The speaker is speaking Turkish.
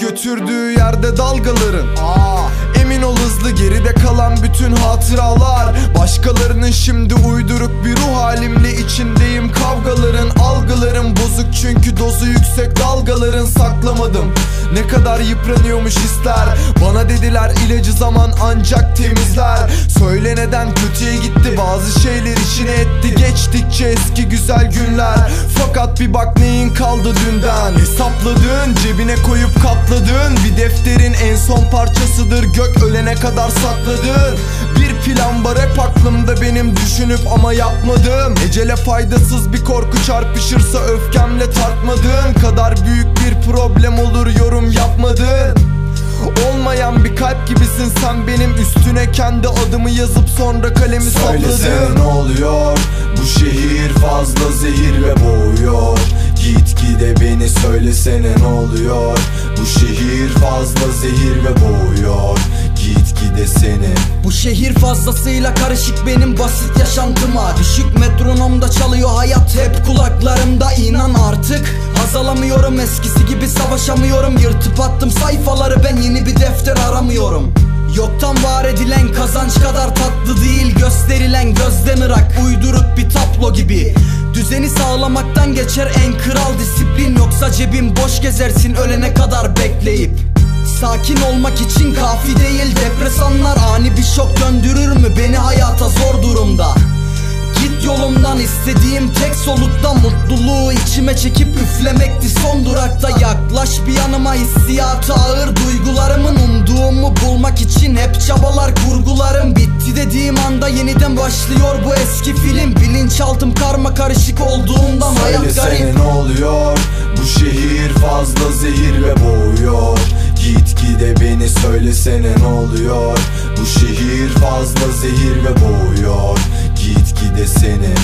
götürdüğü yerde dalgaların. Aa, Emin ol hızlı geride kalan bütün hatıralar. Başkalarının şimdi uyduruk bir ruh halimle içindeyim. Kavgaların algılarım bozuk çünkü dozu yüksek dalgaların saklamadım. Ne kadar yıpranıyormuş hisler. Bana dediler ilacı zaman ancak temizler. Söyle neden kötüye gitti? Bazı şeyler içine etti. Geçtikçe eski güzel günler Fakat bir bak neyin kaldı dünden. Hesapladığın cebine koyup katladığın Bir defterin en son parçasıdır Gök ölene kadar sakladığın Bir plan var hep aklımda benim düşünüp ama yapmadığım Ecele faydasız bir korku çarpışırsa öfkemle tartmadığın Kadar büyük bir problem olur yorum yapmadığın Olmayan bir kalp gibisin sen benim. Üstüne kendi adımı yazıp sonra kalemi Söylesene salladın ne oluyor? Bu şehir fazla söylesene ne oluyor? Bu şehir fazla zehir ve boğuyor. Git gide seni. Bu şehir fazlasıyla karışık benim basit yaşantıma. Düşük metronomda çalıyor hayat hep kulaklarımda inan artık. Haz alamıyorum eskisi gibi savaşamıyorum. Yırtıp attım sayfaları ben yeni bir defter aramıyorum Yoktan var edilen kazanç kadar tatlı değil Gösterilen gözden ırak. Uyduruk bir tablo gibi. Düzeni sağlamaktan geçer en kral disiplin. Yoksa cebin boş gezersin ölene kadar bekleyip. Sakin olmak için kafi değil Depresanlar ani bir şok döndürür mü? Beni hayata zor durumda. Git yolumdan istediğim tek solukta Mutluluğu içime çekip üflemekti. Son durakta Yaklaş bir yanıma hissiyatı ağır yolumu bulmak için hep çabalar kurgularım Bitti dediğim anda yeniden başlıyor bu eski film. Bilinçaltım karma karışık olduğundan Söyle hayat garip. ne oluyor? Bu şehir fazla zehir ve boğuyor. Git gide beni söylesene ne oluyor? Bu şehir fazla zehir ve boğuyor. Git gide seni